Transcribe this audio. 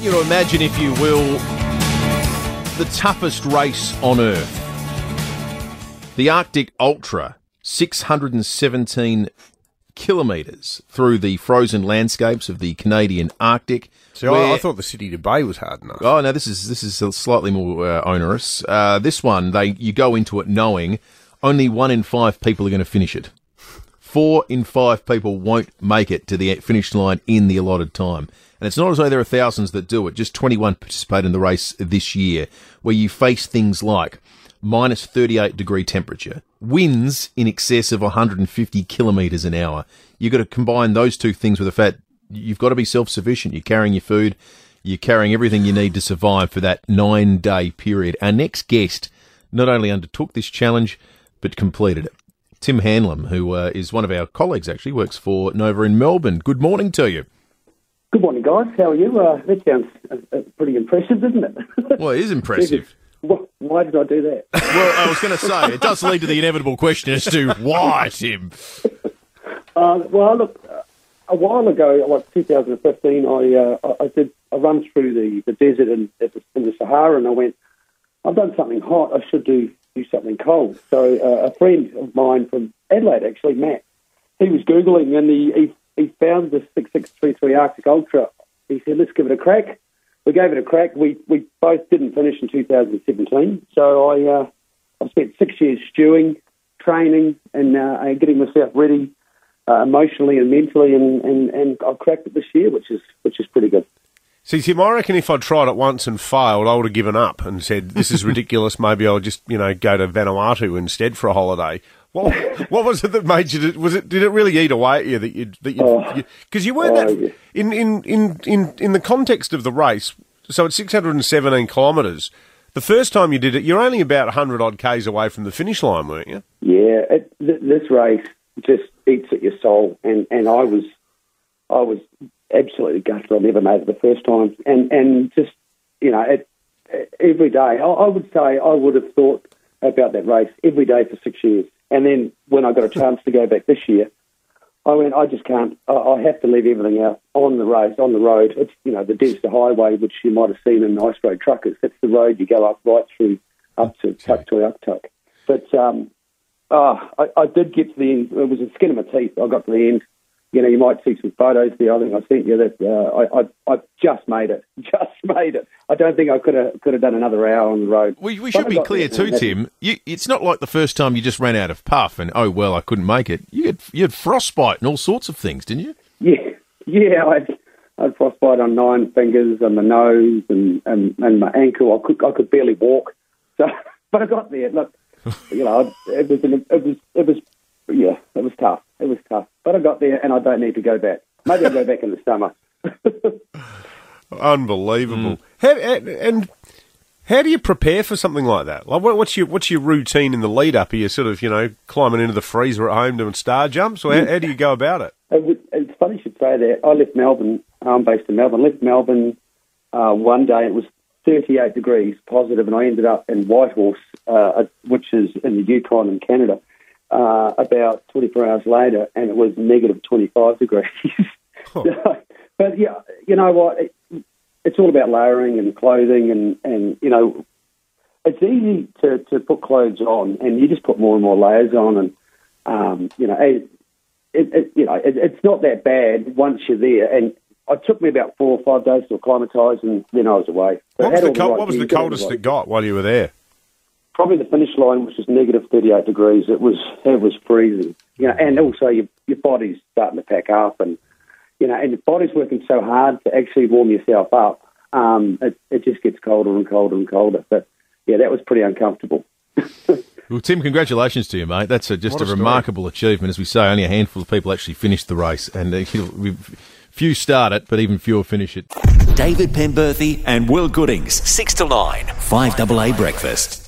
want you to imagine, if you will, the toughest race on Earth. The Arctic Ultra, 617 kilometres through the frozen landscapes of the Canadian Arctic. See, I, I thought the city to Bay was hard enough. Oh no, this is this is slightly more uh, onerous. Uh, this one, they you go into it knowing only one in five people are going to finish it. Four in five people won't make it to the finish line in the allotted time. And it's not as though there are thousands that do it. Just 21 participate in the race this year, where you face things like minus 38 degree temperature, winds in excess of 150 kilometres an hour. You've got to combine those two things with the fact you've got to be self sufficient. You're carrying your food, you're carrying everything you need to survive for that nine day period. Our next guest not only undertook this challenge, but completed it. Tim Hamlin, who uh, is one of our colleagues, actually works for Nova in Melbourne. Good morning to you. Good morning, guys. How are you? Uh, that sounds uh, uh pretty impressive, doesn't it? well, it is impressive. Why did I do that? well, I was going to say, it does lead to the inevitable question as to why, Tim. Uh, well, look, uh, a while ago, like 2015, I uh, I did a run through the, the desert in, in the Sahara, and I went, I've done something hot. I should do do something cold. So uh, a friend of mine from Adelaide, actually, Matt, he was googling and he he, he found the 6633 Arctic Ultra. He said, "Let's give it a crack." we gave it a crack. We we both didn't finish in 2017, so I uh, I spent six years stewing, training, and uh, getting myself ready uh, emotionally and mentally, and, and, and I cracked it this year, which is which is pretty good. See, Tim, I reckon if I'd tried it once and failed, I would have given up and said, "This is ridiculous. Maybe I'll just, you know, go to Vanuatu instead for a holiday." What, what was it that made you? Was it? Did it really eat away at you that you that you? Because oh, you, you, weren't oh, that yeah. in, in in in in the context of the race. So it's 617 kilometres. The first time you did it, you're only about 100 odd k's away from the finish line, weren't you? Yeah, it, th- this race just eats at your soul, and, and I was I was absolutely gutted. I never made it the first time, and and just you know, it, every day I, I would say I would have thought about that race every day for six years. And then when I got a chance to go back this year, I went, I just can't. I, I have to leave everything out on the race, On the road, it's you know the Dempster Highway, which you might have seen in Ice Road Truckers. That's the road you go up right through up to Tuktoyaktuk. But um, oh, I, I did get to the end. It was a skin of my teeth. I got to the end, you know, you might see some photos there. I think I sent you that uh, I, I, I just made it, just made it. I don't think I could have could have done another hour on the road. We, we should be clear too, Tim. You, it's not like the first time you just ran out of puff and oh well, I couldn't make it. You had you had frostbite and all sorts of things, didn't you? Yeah, yeah. I had, I had frostbite on nine fingers and my nose and, and, and my ankle. I could I could barely walk. So, but I got there. Look, you know, it was an, it was it was yeah, tough. It was tough. But I got there and I don't need to go back. Maybe I'll go back in the summer. Unbelievable. Mm. How, and how do you prepare for something like that? Like, what's your what's your routine in the lead up? Are you sort of you know climbing into the freezer at home doing star jumps, or how, how do you go about it? It's funny you should say that. I left Melbourne. I'm based in Melbourne. Left Melbourne uh, one day. It was 38 degrees positive, and I ended up in Whitehorse, uh, which is in the Yukon in Canada uh, about 24 hours later, and it was negative 25 degrees. Oh. but yeah, you know what? It, it's all about layering and clothing, and, and you know, it's easy to, to put clothes on, and you just put more and more layers on, and um, you know, it, it, it you know, it, it's not that bad once you're there. And it took me about four or five days to acclimatise, and then I was away. what was the, co- right what was the coldest it got while you were there? Probably the finish line was just negative 38 degrees. It was it was freezing. You know, and also your your body's starting to pack up, and you know, and your body's working so hard to actually warm yourself up. Um, it it just gets colder and colder and colder. But yeah, that was pretty uncomfortable. well, Tim, congratulations to you, mate. That's a, just a, a remarkable achievement. As we say, only a handful of people actually finished the race, and uh, few start it, but even fewer finish it. David Penberthy and Will Goodings, 6 to 9, 5AA Breakfast.